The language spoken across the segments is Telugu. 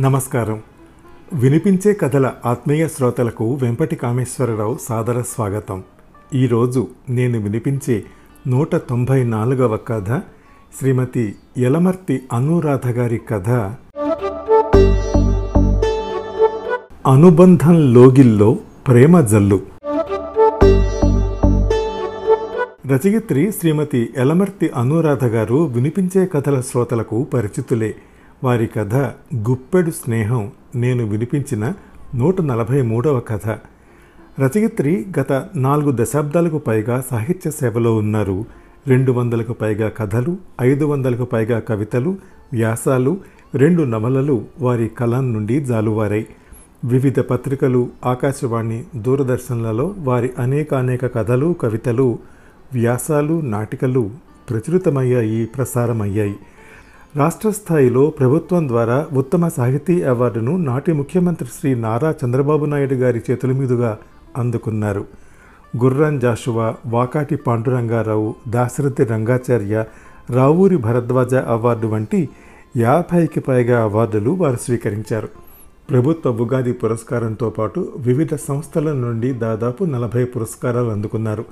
నమస్కారం. వినిపించే కథల ఆత్మీయ శ్రోతలకు వెంపటి కామేశ్వరరావు సాదర స్వాగతం. ఈరోజు నేను వినిపించే నూట తొంభై నాలుగవ కథ శ్రీమతి యలమర్తి అనురాధ గారి కథ. అనుబంధం లోగిల్లో ప్రేమ జల్లు. రచయిత్రి శ్రీమతి ఎలమర్తి అనురాధ గారు వినిపించే కథల శ్రోతలకు పరిచితులే. వారి కథ గుప్పెడు స్నేహం నేను వినిపించిన నూట నలభై మూడవ కథ. రచయిత్రి గత నాలుగు దశాబ్దాలకు పైగా సాహిత్య సేవలో ఉన్నారు. రెండు వందలకు పైగా కథలు ఐదు వందలకు పైగా కవితలు వ్యాసాలు రెండు నవలలు వారి కలం నుండి జాలువారాయి. వివిధ పత్రికలు ఆకాశవాణి దూరదర్శన్లలో వారి అనేకానేక అనేక కథలు కవితలు వ్యాసాలు నాటికలు ప్రచురితమయ్యాయి ప్రసారమయ్యాయి. రాష్ట్ర స్థాయిలో ప్రభుత్వం ద్వారా ఉత్తమ సాహితీ అవార్డును నాటి ముఖ్యమంత్రి శ్రీ నారా చంద్రబాబు నాయుడు గారి చేతుల మీదుగా అందుకున్నారు. గుర్రం జాషువా వాకాటి పాండురంగారావు దాశరథి రంగాచార్య రావూరి భరద్వాజ అవార్డు వంటి యాభైకి పైగా అవార్డులు వారు స్వీకరించారు. ప్రభుత్వ ఉగాది పురస్కారంతో పాటు వివిధ సంస్థల నుండి దాదాపు నలభై పురస్కారాలు అందుకున్నారు.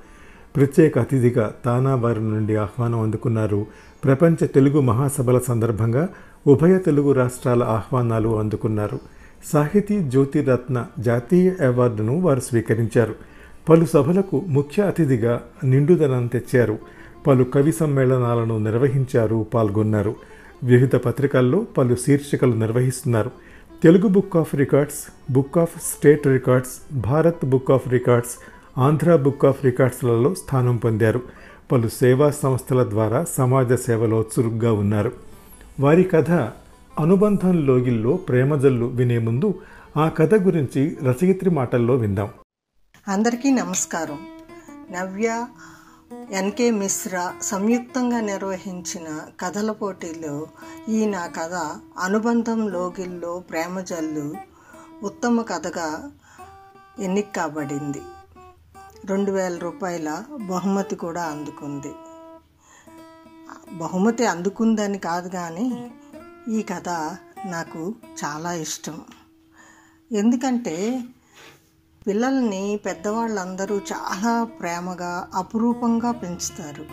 ప్రత్యేక అతిథిగా తానా వారి నుండి ఆహ్వానం అందుకున్నారు. ప్రపంచ తెలుగు మహాసభల సందర్భంగా ఉభయ తెలుగు రాష్ట్రాల ఆహ్వానాలు అందుకున్నారు. సాహితీ జ్యోతిరత్న జాతీయ అవార్డును వారు స్వీకరించారు. పలు సభలకు ముఖ్య అతిథిగా నిండుదనం తెచ్చారు. పలు కవి సమ్మేళనాలను నిర్వహించారు పాల్గొన్నారు. వివిధ పత్రికల్లో పలు శీర్షికలు నిర్వహిస్తున్నారు. Telugu book of records book of state records Bharat book of records Andhra book of రికార్డ్స్లలో స్థానం పొందారు. పలు సేవా సంస్థల ద్వారా సమాజ సేవలో చురుగ్గా ఉన్నారు. వారి కథ అనుబంధం లోగిల్లో ప్రేమజల్లు వినే ముందు ఆ కథ గురించి రచయిత్రి మాటల్లో విందాం. అందరికీ నమస్కారం. నవ్య ఎన్కే మిశ్రా సంయుక్తంగా నిర్వహించిన కథల పోటీలో ఈ నా కథ అనుబంధం లోగిల్లో ప్రేమజల్లు ఉత్తమ కథగా ఎన్నిక కాబడింది రెండు వేల రూపాయల బహుమతి కూడా అందుకుంది. బహుమతి అందుకుందని కాదు కానీ ఈ కథ నాకు చాలా ఇష్టం. ఎందుకంటే పిల్లల్ని పెద్దవాళ్ళందరూ చాలా ప్రేమగా అపురూపంగా పెంచుతారు.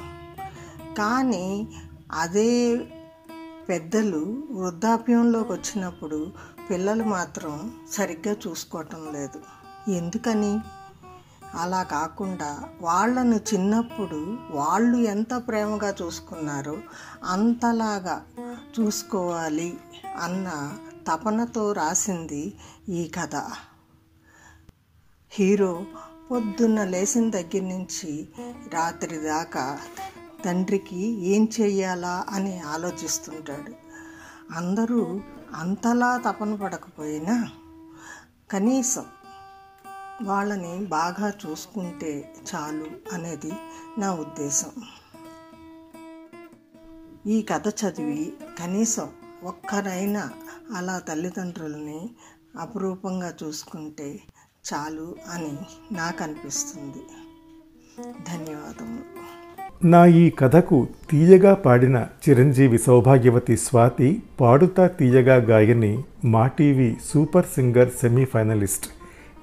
కానీ అదే పెద్దలు వృద్ధాప్యంలోకి వచ్చినప్పుడు పిల్లలు మాత్రం సరిగ్గా చూసుకోవటం లేదు. ఎందుకని? అలా కాకుండా వాళ్ళను చిన్నప్పుడు వాళ్ళు ఎంత ప్రేమగా చూసుకున్నారో అంతలాగా చూసుకోవాలి అన్న తపనతో రాసింది ఈ కథ. హీరో పొద్దున్న లేచిన దగ్గర నుంచి రాత్రి దాకా తండ్రికి ఏం చెయ్యాలా అని ఆలోచిస్తుంటాడు. అందరూ అంతలా తపన పడకపోయినా కనీసం వాళ్ళని బాగా చూసుకుంటే చాలు అనేది నా ఉద్దేశం. ఈ కథ చదివి కనీసం ఒక్కరైనా అలా తల్లిదండ్రులని అపురూపంగా చూసుకుంటే చాలు అని నాకు అనిపిస్తుంది ధన్యవాదములు. నా ఈ కథకు తీయగా పాడిన చిరంజీవి సౌభాగ్యవతి స్వాతి పాడుతా తీయగా గాయని మా టీవీ సూపర్ సింగర్ సెమీఫైనలిస్ట్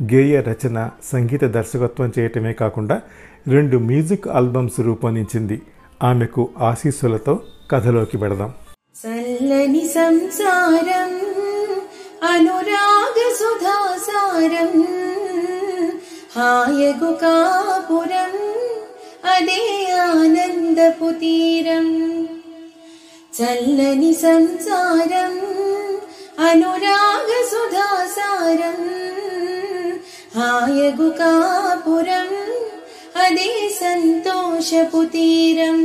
గేయ రచన సంగీత దర్శకత్వం చేయటమే కాకుండా రెండు మ్యూజిక్ ఆల్బమ్స్ రూపొందించింది. ఆమెకు ఆశీస్సులతో కథలోకి పెడదాం. చల్లని సంసారం అనురాగ సుధాసారం హాయగు కాపురం అదే ఆనందపు తీరం. చల్లని సంసారం అనురాగ సుధాసారం హాయగు కాపురం అదే సంతోషపు తీరం.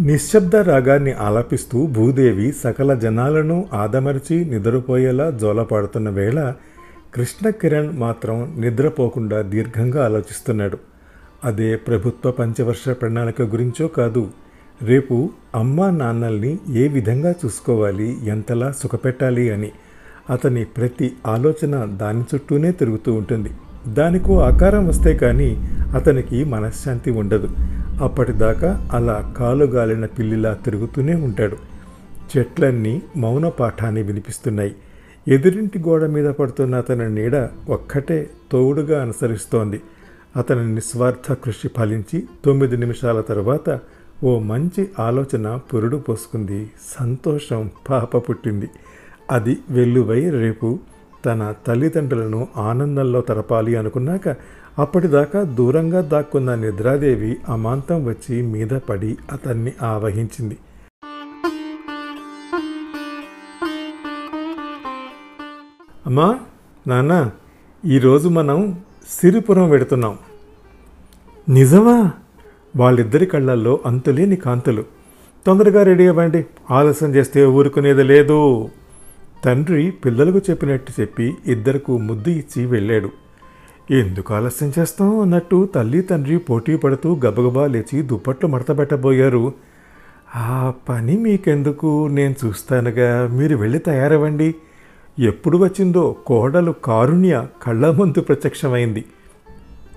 నిశ్శబ్ద రాగాన్ని ఆలపిస్తూ భూదేవి సకల జనాలను ఆదమర్చి నిద్రపోయేలా జోలపాడుతున్న వేళ కృష్ణ కిరణ్ మాత్రం నిద్రపోకుండా దీర్ఘంగా ఆలోచిస్తున్నాడు. అదే ప్రభుత్వ పంచవర్ష ప్రణాళిక గురించో కాదు రేపు అమ్మా నాన్నల్ని ఏ విధంగా చూసుకోవాలి ఎంతలా సుఖపెట్టాలి అని అతని ప్రతి ఆలోచన దాని చుట్టూనే తిరుగుతూ ఉంటుంది. దానికో ఆకారం వస్తే కానీ అతనికి మనశ్శాంతి ఉండదు. అప్పటిదాకా అలా కాలుగాలిన పిల్లిలా తిరుగుతూనే ఉంటాడు. చెట్లన్నీ మౌన పాఠాన్ని వినిపిస్తున్నాయి. ఎదురింటి గోడ మీద పడుతున్న అతని నీడ ఒక్కటే తోడుగా అనుసరిస్తోంది. అతని నిస్వార్థ కృషి ఫలించి తొమ్మిది నిమిషాల తర్వాత ఓ మంచి ఆలోచన పురుడు పోసుకుంది. సంతోషం పాప పుట్టింది. అది వెల్లువై రేపు తన తల్లిదండ్రులను ఆనందంలో తరపాలి అనుకున్నాక అప్పటిదాకా దూరంగా దాక్కున్న నిద్రాదేవి అమాంతం వచ్చి మీద పడి అతన్ని ఆవహించింది. అమ్మా నాన్న ఈరోజు మనం సిరిపురం వెడుతున్నాం. నిజమా? వాళ్ళిద్దరి కళ్ళల్లో అంతులేని కాంతులు. తొందరగా రెడీ అవ్వండి. ఆలస్యం చేస్తే ఊరుకునేది లేదు. తండ్రి పిల్లలకు చెప్పినట్టు చెప్పి ఇద్దరకు ముద్దు ఇచ్చి వెళ్ళాడు. ఎందుకు ఆలస్యం చేస్తాం అన్నట్టు తల్లి తండ్రి పోటీ పడుతూ గబగబా లేచి దుప్పట్లు మడతబెట్టబోయారు ఆ పని మీకెందుకు? నేను చూస్తానుగా. మీరు వెళ్ళి తయారవ్వండి. ఎప్పుడు వచ్చిందో కోడలు కారుణ్య కళ్ళ ముందు ప్రత్యక్షమైంది.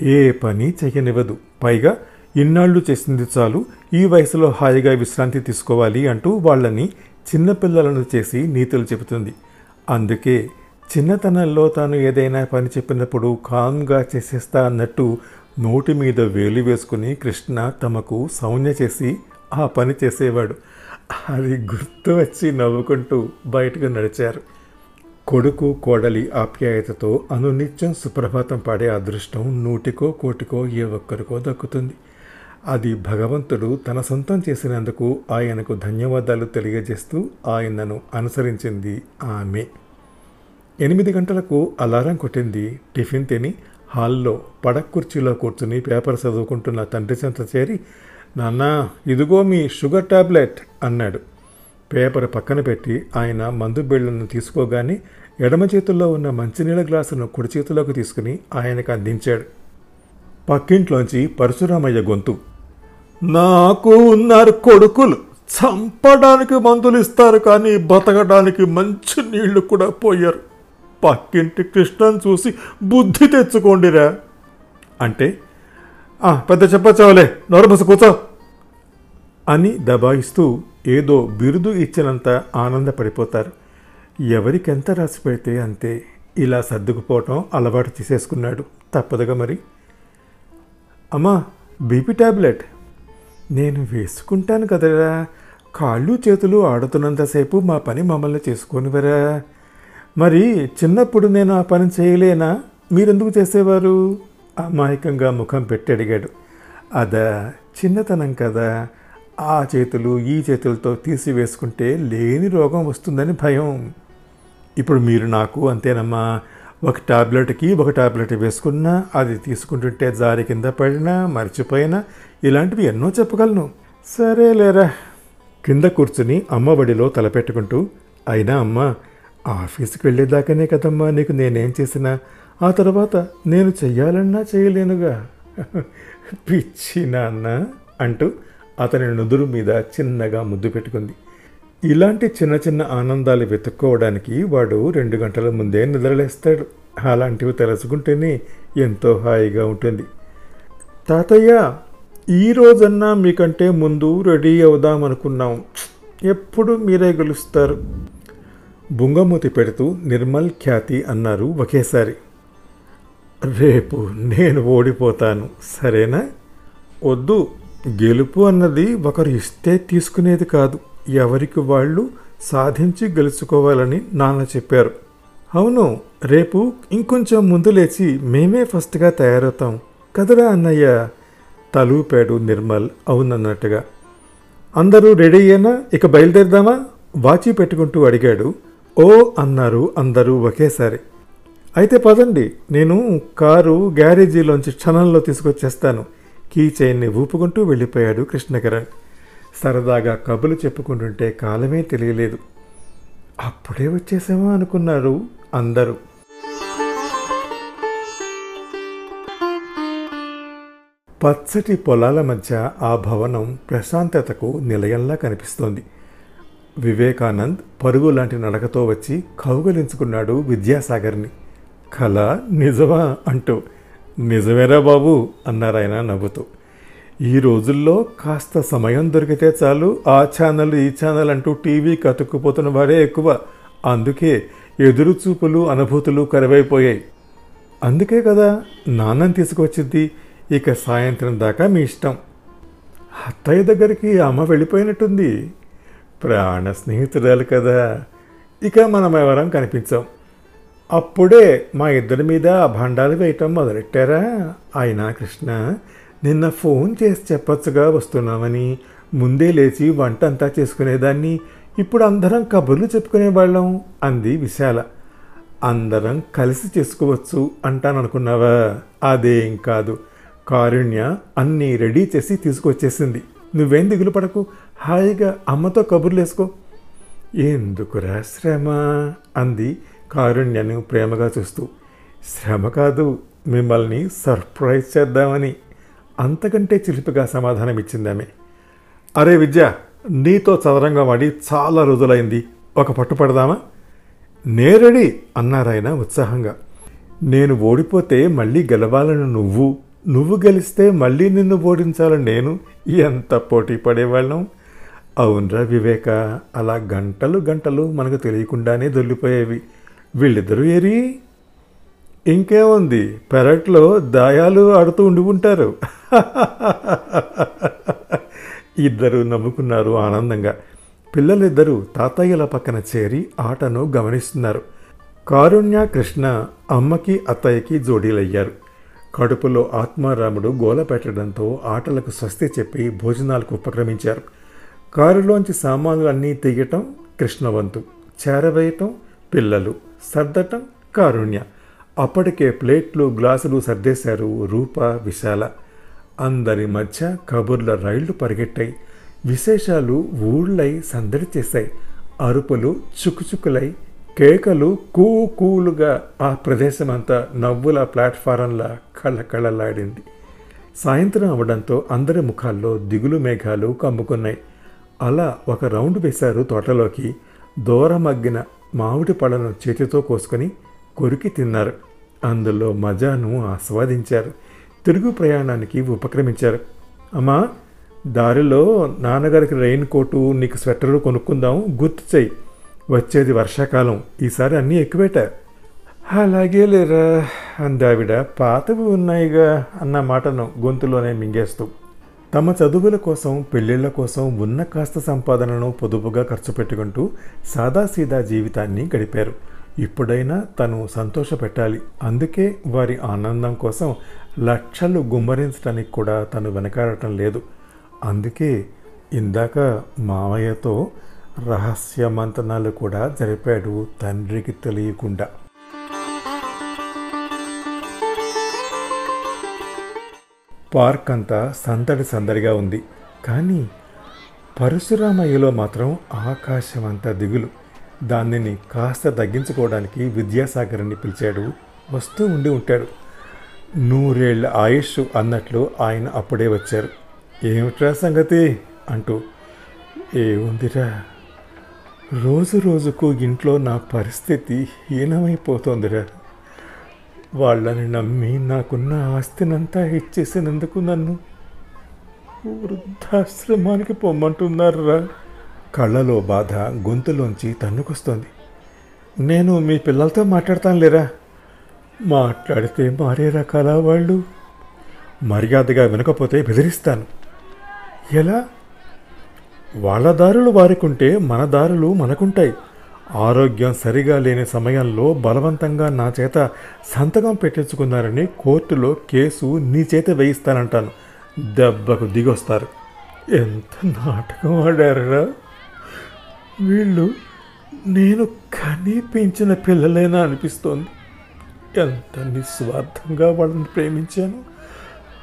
ఏ పని చేయనివ్వదు పైగా ఇన్నాళ్ళు చేసింది చాలు. ఈ వయసులో హాయిగా విశ్రాంతి తీసుకోవాలి అంటూ వాళ్ళని చిన్నపిల్లలను చేసి నీతులు చెబుతుంది. అందుకే చిన్నతనంలో తాను ఏదైనా పని చెప్పినప్పుడు కామ్గా చేసేస్తా అన్నట్టు నోటి మీద వేలు వేసుకుని కృష్ణ తమకు సౌజ్ఞ చేసి ఆ పని చేసేవాడు. అది గుర్తు వచ్చి నవ్వుకుంటూ బయటకు నడిచారు. కొడుకు కోడలి ఆప్యాయతతో అనునిత్యం సుప్రభాతం పాడే అదృష్టం నూటికో కోటికో ఏ ఒక్కరికో దక్కుతుంది. అది భగవంతుడు తన సొంతం చేసినందుకు ఆయనకు ధన్యవాదాలు తెలియజేస్తూ ఆయనను అనుసరించింది ఆమె. ఎనిమిది గంటలకు అలారం కొట్టింది. టిఫిన్ తిని హాల్లో పడక్ కుర్చీలో కూర్చుని పేపర్ చదువుకుంటున్న తండ్రి చెంత చేరి నాన్న ఇదిగో మీ షుగర్ టాబ్లెట్ అన్నాడు. పేపర్ పక్కన పెట్టి ఆయన మందు బిళ్ళను తీసుకోగానే ఎడమ చేతుల్లో ఉన్న మంచినీళ్ళ గ్లాసును కుడి చేతిలోకి తీసుకుని ఆయనకు అందించాడు. పక్కింట్లోంచి పరశురామయ్య గొంతు. నాకు ఉన్నారు కొడుకులు. చంపడానికి మందులు ఇస్తారు కానీ బతకడానికి మంచి నీళ్ళు కూడా పోయారు. పక్కింటి కృష్ణను చూసి బుద్ధి తెచ్చుకోండిరా. అంటే "ఆ, పెద్ద చెప్పచ్చావులే. నోరబస కూర్చో. అని దబాయిస్తూ ఏదో బిరుదు ఇచ్చినంత ఆనందపడిపోతారు. ఎవరికెంత రాసి పెడితే అంతే. ఇలా సర్దుకుపోవటం అలవాటు చేసేసుకున్నాడు. తప్పదుగా మరి. అమ్మా బీపీ టాబ్లెట్. నేను వేసుకుంటాను కదరా. కాళ్ళు చేతులు ఆడుతున్నంతసేపు మా పని మమ్మల్ని చేసుకోనివరా. మరి చిన్నప్పుడు నేను ఆ పని చేయలేనా? మీరెందుకు చేసేవారు? అమాయకంగా ముఖం పెట్టి అడిగాడు. అదా చిన్నతనం కదా. ఆ చేతులు ఈ చేతులతో తీసి వేసుకుంటే లేని రోగం వస్తుందని భయం. ఇప్పుడు మీరు నాకు అంతేనమ్మా. ఒక టాబ్లెట్కి ఒక టాబ్లెట్ వేసుకున్నా అది తీసుకుంటుంటే జారి కింద పడినా మర్చిపోయినా ఇలాంటివి ఎన్నో చెప్పగలను. సరేలేరా. కింద కూర్చుని అమ్మబడిలో తలపెట్టుకుంటూ అయినా అమ్మ ఆఫీస్కి వెళ్ళేదాకానే కదమ్మా నీకు నేనేం చేసినా? ఆ తర్వాత నేను చెయ్యాలన్నా చేయలేనుగా. పిచ్చి నాన్న అంటూ అతని నుదురు మీద చిన్నగా ముద్దు పెట్టుకుంది. ఇలాంటి చిన్న చిన్న ఆనందాలు వెతుక్కోవడానికి వాడు రెండు గంటల ముందే నిద్రలేస్తాడు. అలాంటివి తెలుసుకుంటేనే ఎంతో హాయిగా ఉంటుంది. తాతయ్య ఈ రోజన్నా మీకంటే ముందు రెడీ అవుదాం అనుకున్నాం ఎప్పుడు మీరే గెలుస్తారు? బుంగమూతి పెడుతూ నిర్మల్ ఖ్యాతి అన్నారు ఒకేసారి. రేపు నేను ఓడిపోతాను సరేనా? వద్దు గెలుపు అన్నది ఒకరు ఇస్తే తీసుకునేది కాదు. ఎవరికి వాళ్ళు సాధించి గెలుచుకోవాలని నాన్న చెప్పారు. అవును రేపు ఇంకొంచెం ముందు లేచి మేమే ఫస్ట్గా తయారవుతాం కదరా అన్నయ్య? తలూపాడు నిర్మల్ అవునన్నట్టుగా. అందరూ రెడీ అయ్యానా ఇక బయలుదేరదామా? వాచి పెట్టుకుంటూ అడిగాడు. ఓ అన్నారు అందరూ ఒకేసారి. అయితే పదండి నేను కారు గ్యారేజీలోంచి క్షణంలో తీసుకొచ్చేస్తాను. కీ చైన్ని ఊపుకుంటూ వెళ్ళిపోయాడు కృష్ణకరణ్. సరదాగా కబులు చెప్పుకుంటుంటే కాలమే తెలియలేదు. అప్పుడే వచ్చేసామా అనుకున్నారు అందరూ. పచ్చటి పొలాల మధ్య ఆ భవనం ప్రశాంతతకు నిలయంలా కనిపిస్తోంది. వివేకానంద్ పరుగు లాంటి నడకతో వచ్చి కౌగలించుకున్నాడు విద్యాసాగర్ని. కళ నిజమా? అంటూ. నిజమేరా బాబు అన్నారాయన నవ్వుతూ. ఈ రోజుల్లో కాస్త సమయం దొరికితే చాలు ఆ ఛానల్ ఈ ఛానల్ అంటూ టీవీ కతుక్కుపోతున్న వారే ఎక్కువ. అందుకే ఎదురు చూపులు అనుభూతులు కరువైపోయాయి. అందుకే కదా నాన్నని తీసుకొచ్చింది ఇక సాయంత్రం దాకా మీ ఇష్టం. అత్తయ్య దగ్గరికి అమ్మ వెళ్ళిపోయినట్టుంది. ప్రాణ స్నేహితురాలు కదా. ఇక మనం ఎవరం కనిపించాం. అప్పుడే మా ఇద్దరి మీద భండాలు వేయటం మొదలెట్టారా? అయినా కృష్ణ నిన్న ఫోన్ చేసి చెప్పొచ్చుగా వస్తున్నామని. ముందే లేచి వంట అంతా చేసుకునేదాన్ని. ఇప్పుడు అందరం కబుర్లు చెప్పుకునేవాళ్ళం అంది విశాల. అందరం కలిసి చేసుకోవచ్చు అంటాననుకున్నావా? అదేం కాదు. కారుణ్య అన్నీ రెడీ చేసి తీసుకొచ్చేసింది. నువ్వేం దిగులు పడకు? హాయిగా అమ్మతో కబుర్లు వేసుకో ఎందుకురా శ్రమ? అంది కారుణ్యను ప్రేమగా చూస్తూ. శ్రమ కాదు మిమ్మల్ని సర్ప్రైజ్ చేద్దామని. అంతకంటే చిలిపిగా సమాధానం ఇచ్చింది అరే విద్య నీతో చదరంగం ఆడి చాలా రోజులైంది. ఒక పట్టు పడదామా? నేరడి అన్నారాయన ఉత్సాహంగా. నేను ఓడిపోతే మళ్ళీ గెలవాలని నువ్వు నువ్వు గెలిస్తే మళ్ళీ నిన్ను ఓడించాలని నేను ఎంత పోటీ పడేవాళ్ళం? అవునరా వివేక అలా గంటలు గంటలు మనకు తెలియకుండానే దొల్లిపోయేవి. వీళ్ళిద్దరూ ఏరి? ఇంకేముంది పెరట్లో దాయాలు ఆడుతూ ఉండి ఉంటారు. ఇద్దరు నవ్వుకున్నారు ఆనందంగా. పిల్లలిద్దరూ తాతయ్యల పక్కన చేరి ఆటను గమనిస్తున్నారు. కారుణ్య కృష్ణ అమ్మకి అత్తయ్యకి జోడీలయ్యారు. కడుపులో ఆత్మారాముడు గోల పెట్టడంతో ఆటలకు స్వస్తి చెప్పి భోజనాలకు ఉపక్రమించారు. కారులోంచి సామాన్లన్నీ తీయటం కృష్ణవంతు చేరవేయటం పిల్లలు సర్దటం కారుణ్య. అప్పటికే ప్లేట్లు గ్లాసులు సర్దేశారు రూప విశాల. అందరి మధ్య కబుర్ల రైళ్ళు పరిగెట్టాయి. విశేషాలు ఊళ్ళై సందడి చేశాయి. అరుపులు చుకుచుకులై కేకలు కూకూలుగా ఆ ప్రదేశమంతా నవ్వుల ప్లాట్ఫారంలా కళ్ళకళ్ళలాడింది సాయంత్రం అవడంతో అందరి ముఖాల్లో దిగులు మేఘాలు కమ్ముకున్నాయి. అలా ఒక రౌండ్ వేశారు తోటలోకి. దూరమగ్గిన మామిడి పళ్ళను చేతితో కోసుకొని కొరికి తిన్నారు. అందులో మజాను ఆస్వాదించారు. తిరుగు ప్రయాణానికి ఉపక్రమించారు. అమ్మా దారిలో నాన్నగారికి రెయిన్ కోటు నీకు స్వెటరు కొనుక్కుందాం గుర్తు చెయ్యి. వచ్చేది వర్షాకాలం ఈసారి అన్నీ ఎక్కువేట. అలాగే లేరా అందావిడ పాతవి ఉన్నాయిగా అన్న మాటను గొంతులోనే మింగేస్తూ. తమ చదువుల కోసం పెళ్ళిళ్ళ కోసం ఉన్న కాస్త సంపాదనను పొదుపుగా ఖర్చు పెట్టుకుంటూ సాదాసీదా జీవితాన్ని గడిపారు. ఇప్పుడైనా తను సంతోషపెట్టాలి. అందుకే వారి ఆనందం కోసం లక్షలు గుమ్మరించడానికి కూడా తను వెనకాడటం లేదు. అందుకే ఇందాక మావయ్యతో రహస్య మంతనాలు కూడా జరిపాడు తండ్రికి తెలియకుండా. పార్క్ అంతా సందడి సందడిగా ఉంది. కానీ పరశురామయ్యలో మాత్రం ఆకాశం అంతా దిగులు. దానిని కాస్త తగ్గించుకోవడానికి విద్యాసాగర్ని పిలిచాడు. వస్తూ ఉండి ఉంటాడు. నూరేళ్ళ ఆయుష్ అన్నట్లు ఆయన అప్పుడే వచ్చారు. ఏమిట్రా సంగతి? అంటూ ఏముందిరా? రోజు రోజుకు ఇంట్లో నా పరిస్థితి హీనమైపోతోందిరా. వాళ్ళని నమ్మి నాకున్న ఆస్తినంతా ఇచ్చేసినందుకు నన్ను వృద్ధాశ్రమానికి పొమ్మంటున్నారా? కళ్ళలో బాధ గొంతులోంచి తన్నుకొస్తోంది. నేను మీ పిల్లలతో మాట్లాడతాను లేరా మాట్లాడితే మారే రకాల వాళ్ళు. మర్యాదగా వినకపోతే బెదిరిస్తాను. ఎలా? వాళ్ళ దారులు వారికుంటే మన దారులు మనకుంటాయి. ఆరోగ్యం సరిగా లేని సమయంలో బలవంతంగా నా చేత సంతకం పెట్టించుకున్నారని కోర్టులో కేసు నీ చేత వేయిస్తానంటాను. దెబ్బకు దిగొస్తారు. ఎంత నాటకం ఆడారా వీళ్ళు నేను కనిపించిన పిల్లలైనా అనిపిస్తోంది. ఎంత నిస్వార్థంగా వాళ్ళని ప్రేమించాను.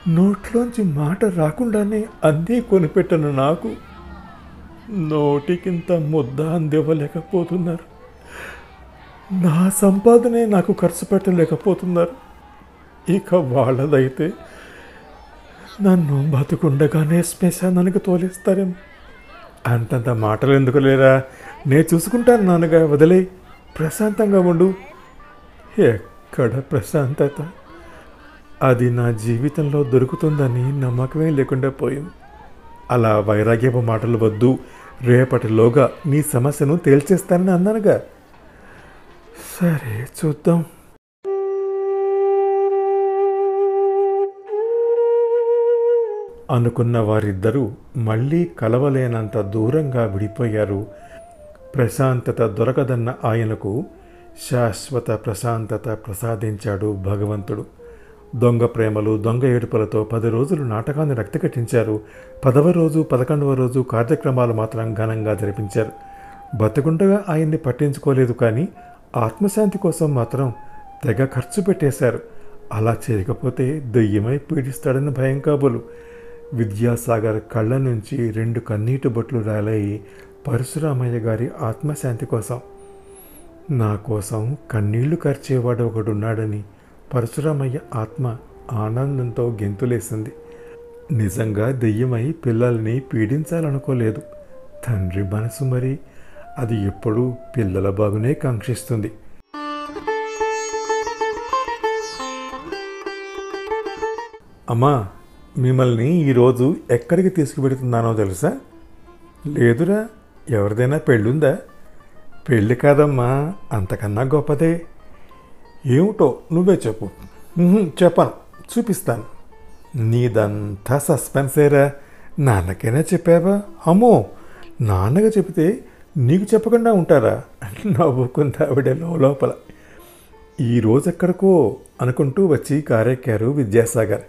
నోట్లోంచి మాట రాకుండానే అన్నీ కొనిపెట్టను నాకు. నోటికింత ముద్ద అందివ్వలేకపోతున్నారు. నా సంపాదనే నాకు ఖర్చు పెట్టలేకపోతున్నారు. ఇక వాళ్ళదైతే నన్ను బతుకుండగానే శ్మశానానికి తోలేస్తారేమో. అంతంత మాటలు ఎందుకు లేరా? నేను చూసుకుంటాను నాన్నగా వదిలే. ప్రశాంతంగా ఉండు. ఎక్కడ ప్రశాంతత? అది నా జీవితంలో దొరుకుతుందని నమ్మకమే లేకుండా పోయింది. అలా వైరాగ్యపు మాటలు వద్దు. రేపటిలోగా నీ సమస్యను తేల్చేస్తానని అన్నానుగా. సరే చూద్దాం. అనుకున్న వారిద్దరూ మళ్ళీ కలవలేనంత దూరంగా విడిపోయారు. ప్రశాంతత దొరకదన్న ఆయనకు శాశ్వత ప్రశాంతత ప్రసాదించాడు భగవంతుడు. దొంగ ప్రేమలు దొంగ ఏడుపులతో పది రోజులు నాటకాన్ని రక్తకట్టించారు. పదవ రోజు పదకొండవ రోజు కార్యక్రమాలు మాత్రం ఘనంగా జరిపించారు. బతుకుండగా ఆయన్ని పట్టించుకోలేదు కానీ ఆత్మశాంతి కోసం మాత్రం తెగ ఖర్చు పెట్టేశారు. అలా చేయకపోతే దెయ్యమై పీడిస్తాడని భయం కాబోలు. విద్యాసాగర్ కళ్ళ నుంచి రెండు కన్నీటి బొట్లు రాలాయి పరశురామయ్య గారి ఆత్మశాంతి కోసం. నా కోసం కన్నీళ్ళు ఖర్చేవాడు ఒకడున్నాడని పరశురామయ్య ఆత్మ ఆనందంతో గెంతులేసింది. నిజంగా దెయ్యమై పిల్లల్ని పీడించాలనుకోలేదు. తండ్రి మనసు మరి అది ఎప్పుడూ పిల్లల బాగునే కాంక్షిస్తుంది. అమ్మా మిమ్మల్ని ఈరోజు ఎక్కడికి తీసుకువెడుతున్నానో తెలుసా? లేదురా ఎవరిదైనా పెళ్ళుందా? పెళ్ళి కాదమ్మా అంతకన్నా గొప్పదే. ఏమిటో నువ్వే చెప్పు. చెప్పను చూపిస్తాను. నీదంతా సస్పెన్సేరా. నాన్నకైనా చెప్పావా? అమ్మో నాన్నగా చెబితే నీకు చెప్పకుండా ఉంటారా? నవ్వుకుంది ఆవిడ లోపల ఈ రోజు ఎక్కడికో అనుకుంటూ వచ్చి కారెక్కారు విద్యాసాగర్.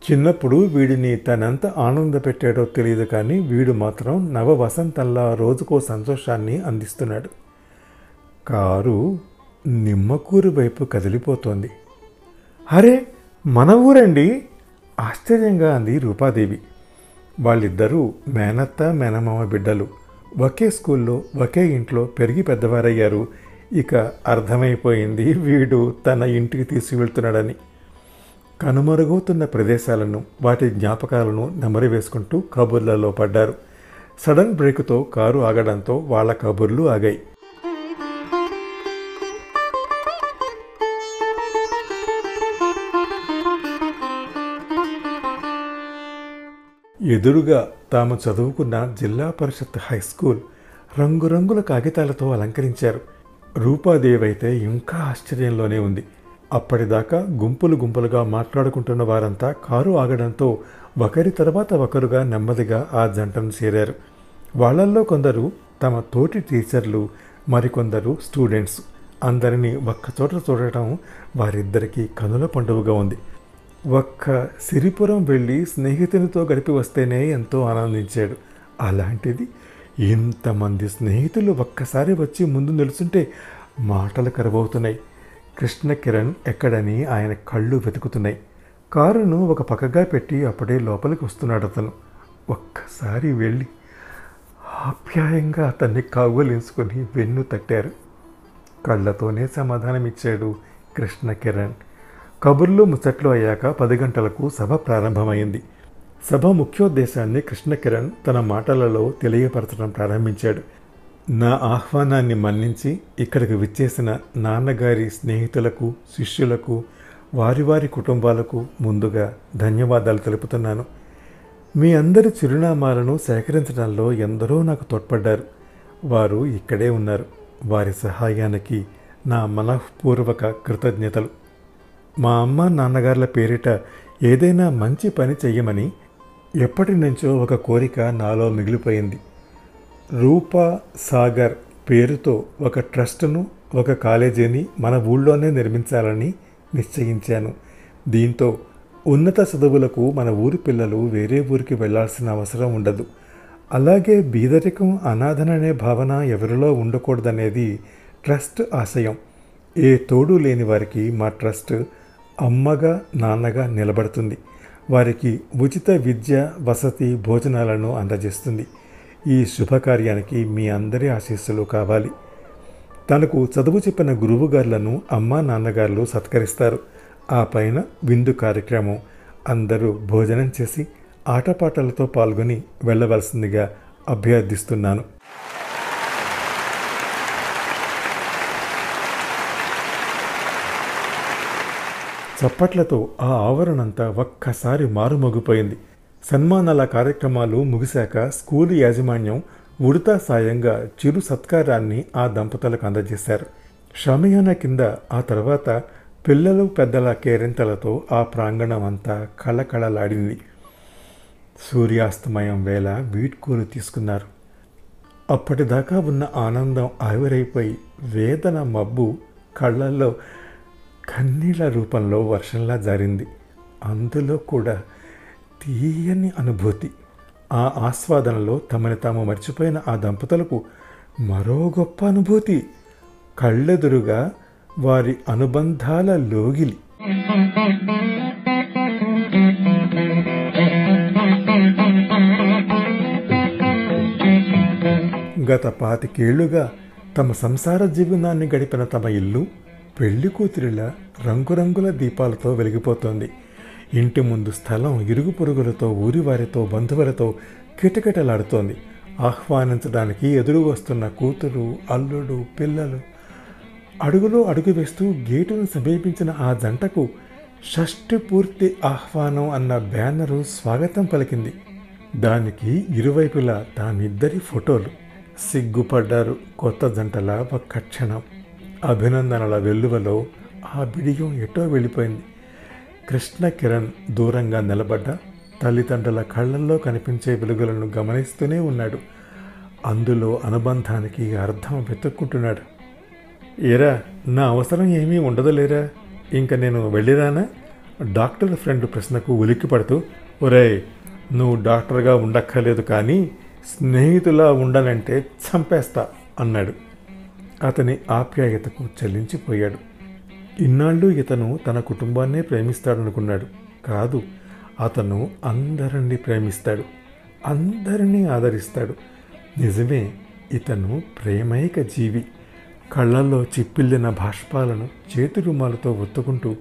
చిన్నప్పుడు వీడిని తనంత ఆనంద పెట్టాడో తెలియదు కానీ వీడు మాత్రం నవ వసంతల్లా రోజుకో సంతోషాన్ని అందిస్తున్నాడు. కారు నిమ్మకూరు వైపు కదిలిపోతోంది. అరే మన ఊరండి? ఆశ్చర్యంగా అంది రూపాదేవి. వాళ్ళిద్దరూ మేనత్త మేనమామ బిడ్డలు. ఒకే స్కూల్లో ఒకే ఇంట్లో పెరిగి పెద్దవారయ్యారు. ఇక అర్థమైపోయింది వీడు తన ఇంటికి తీసుకువెళ్తున్నాడని. కనుమరుగవుతున్న ప్రదేశాలను వాటి జ్ఞాపకాలను నెమరి వేసుకుంటూ కబుర్లలో పడ్డారు. సడన్ బ్రేకుతో కారు ఆగడంతో వాళ్ళ కబుర్లు ఆగాయి. ఎదురుగా తాము చదువుకున్న జిల్లా పరిషత్ హై స్కూల్ రంగురంగుల కాగితాలతో అలంకరించారు. రూపాదేవి అయితే ఇంకా ఆశ్చర్యంలోనే ఉంది. అప్పటిదాకా గుంపులు గుంపులుగా మాట్లాడుకుంటున్న వారంతా కారు ఆగడంతో ఒకరి తర్వాత ఒకరుగా నెమ్మదిగా ఆ జంటను చేరారు. వాళ్ళల్లో కొందరు తమ తోటి టీచర్లు మరికొందరు స్టూడెంట్స్. అందరినీ ఒక్కచోట చూడటం వారిద్దరికీ కనుల పండుగగా ఉంది. ఒక్క సిరిపురం వెళ్ళి స్నేహితునితో గడిపి వస్తేనే ఎంతో ఆనందించాడు. అలాంటిది ఇంతమంది స్నేహితులు ఒక్కసారి వచ్చి ముందు నిలుచుంటే మాటలు కరువవుతున్నాయి. కృష్ణ కిరణ్ ఎక్కడని ఆయన కళ్ళు వెతుకుతున్నాయి. కారును ఒక పక్కగా పెట్టి అప్పుడే లోపలికి వస్తున్నాడు అతను. ఒక్కసారి వెళ్ళి ఆప్యాయంగా అతన్ని కావ్వలించుకొని వెన్ను తట్టారు. కళ్ళతోనే సమాధానమిచ్చాడు కృష్ణ కిరణ్ కబుర్లు ముచ్చట్లు అయ్యాక పది గంటలకు సభ ప్రారంభమైంది. సభ ముఖ్యోద్దేశాన్ని కృష్ణ కిరణ్ తన మాటలలో తెలియపరచడం ప్రారంభించాడు. నా ఆహ్వానాన్ని మన్నించి ఇక్కడికి విచ్చేసిన నాన్నగారి స్నేహితులకు శిష్యులకు వారి వారి కుటుంబాలకు ముందుగా ధన్యవాదాలు తెలుపుతున్నాను. మీ అందరి చిరునామాలను సేకరించడంలో ఎందరో నాకు తోడ్పడ్డారు. వారు ఇక్కడే ఉన్నారు. వారి సహాయానికి నా మనఃపూర్వక కృతజ్ఞతలు. మా అమ్మ నాన్నగారుల పేరిట ఏదైనా మంచి పని చెయ్యమని ఎప్పటి నుంచో ఒక కోరిక నాలో మిగిలిపోయింది. రూపా సాగర్ పేరుతో ఒక ట్రస్టును ఒక కాలేజీని మన ఊళ్ళోనే నిర్మించాలని నిశ్చయించాను. దీంతో ఉన్నత చదువులకు మన ఊరి పిల్లలు వేరే ఊరికి వెళ్ళాల్సిన అవసరం ఉండదు. అలాగే బీదరికం అనాథన అనే భావన ఎవరిలో ఉండకూడదనేది ట్రస్ట్ ఆశయం. ఏ తోడు లేని వారికి మా ట్రస్ట్ అమ్మగా నాన్నగా నిలబడుతుంది. వారికి ఉచిత విద్య వసతి భోజనాలను అందజేస్తుంది. ఈ శుభకార్యానికి మీ అందరి ఆశీస్సులు కావాలి. తనకు చదువు చెప్పిన గురువుగారులను అమ్మా నాన్నగారులు సత్కరిస్తారు. ఆ పైన విందు కార్యక్రమం. అందరూ భోజనం చేసి ఆటపాటలతో పాల్గొని వెళ్ళవలసిందిగా అభ్యర్థిస్తున్నాను. చప్పట్లతో ఆ ఆవరణంతా ఒక్కసారి మారుమోగిపోయింది. సన్మానాల కార్యక్రమాలు ముగిశాక స్కూలు యాజమాన్యం ఉడతా సాయంగా చిరు సత్కారాన్ని ఆ దంపతులకు అందజేశారు. శ్రమయాన కింద ఆ తర్వాత పిల్లలు పెద్దల కేరింతలతో ఆ ప్రాంగణం అంతా కళకళలాడింది. సూర్యాస్తమయం వేళ వీడ్కోలు తీసుకున్నారు. అప్పటిదాకా ఉన్న ఆనందం ఆవిరైపోయి వేదన మబ్బు కళ్ళల్లో కన్నీళ్ళ రూపంలో వర్షంలా జారింది. అందులో కూడా తీయని అనుభూతి. ఆ ఆస్వాదనలో తమని తాము మర్చిపోయిన ఆ దంపతులకు మరో గొప్ప అనుభూతి. కళ్ళెదురుగా వారి అనుబంధాల లోగిలి. గత పాతికేళ్ళుగా తమ సంసార జీవనాన్ని గడిపిన తమ ఇల్లు పెళ్ళి కూతురిలా రంగురంగుల దీపాలతో వెలిగిపోతోంది. ఇంటి ముందు స్థలం ఇరుగు పొరుగులతో ఊరివారితో బంధువులతో కిటకిటలాడుతోంది. ఆహ్వానించడానికి ఎదురు వస్తున్న కూతురు అల్లుడు పిల్లలు అడుగులో అడుగు వేస్తూ గేటును సమీపించిన ఆ జంటకు షష్ఠి పూర్తి ఆహ్వానం అన్న బ్యానరు స్వాగతం పలికింది. దానికి ఇరువైపులా తామిద్దరి ఫోటోలు. సిగ్గుపడ్డారు కొత్త జంటల ఒక్క క్షణం అభినందనల వెల్లువలో ఆ బిడియం ఎటో వెళ్ళిపోయింది. కృష్ణ కిరణ్ దూరంగా నిలబడ్డ తల్లిదండ్రుల కళ్ళల్లో కనిపించే వెలుగులను గమనిస్తూనే ఉన్నాడు. అందులో అనుబంధానికి అర్థం వెతుక్కుంటున్నాడు. ఏరా నా అవసరం ఏమీ ఉండదు లేరా ఇంక నేను వెళ్ళిరానా? డాక్టర్ ఫ్రెండ్ ప్రశ్నకు ఉలిక్కి పడుతూ ఒరేయ్ నువ్వు డాక్టర్గా ఉండక్కర్లేదు కానీ స్నేహితులా ఉండనంటే చంపేస్తా అన్నాడు. అతని ఆప్యాయతకు చెల్లించిపోయాడు. ఇన్నాళ్ళు ఇతను తన కుటుంబాన్నే ప్రేమిస్తాడనుకున్నాడు. కాదు అతను అందరినీ ప్రేమిస్తాడు. అందరినీ ఆదరిస్తాడు. నిజమే ఇతను ప్రేమైక జీవి. కళ్ళల్లో చిప్పిల్లిన భాష్పాలను చేతి రుమాలతో ఒత్తుకుంటూ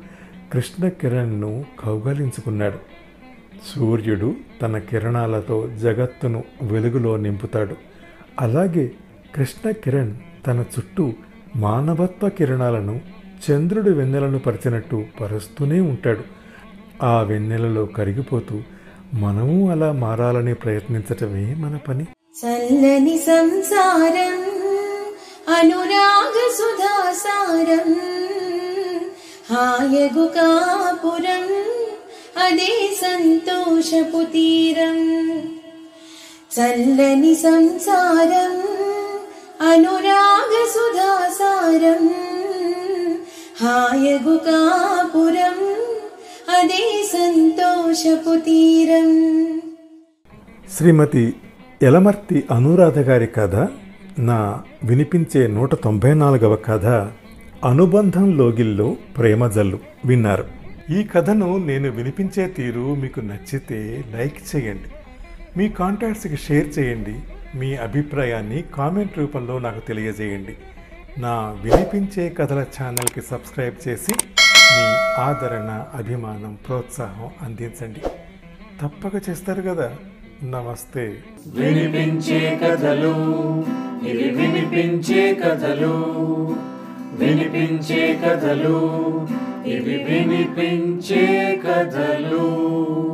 కృష్ణ కిరణ్ను కౌగలించుకున్నాడు. సూర్యుడు తన కిరణాలతో జగత్తును వెలుగులో నింపుతాడు. అలాగే కృష్ణ కిరణ్ తన చుట్టూ మానవత్వ కిరణాలను చంద్రుడు వెన్నెలను పరిచినట్టు పరుస్తూనే ఉంటాడు. ఆ వెన్నెలలో కరిగిపోతూ మనము అలా మారాలని ప్రయత్నించటమే మన పని. చల్లని సంసారం అనురాగ సుధాసారం హాయగు కాపురం అదే సంతోషపు తీరం. చల్లని సంసారం అనురాగ సుధాసారం హాయగు కాపురం అదే సంతోషపు తీరం శ్రీమతి ఎలమర్తి అనురాధ గారి కథ నా వినిపించే నూట తొంభై నాలుగవ కథ అనుబంధం లోగిల్లో ప్రేమ జల్లు విన్నారు. ఈ కథను నేను వినిపించే తీరు మీకు నచ్చితే లైక్ చేయండి. మీ కాంటాక్ట్స్కి షేర్ చేయండి. మీ అభిప్రాయాన్ని కామెంట్ రూపంలో నాకు తెలియజేయండి. నా వినిపించే కథల ఛానల్కి సబ్స్క్రైబ్ చేసి మీ ఆదరణ అభిమానం ప్రోత్సాహం అందించండి. తప్పక చేస్తారు కదా. నమస్తే. వినిపించే కథలు ఇవి వినిపించే కథలు వినిపించే కథలు ఇవి వినిపించే కథలు.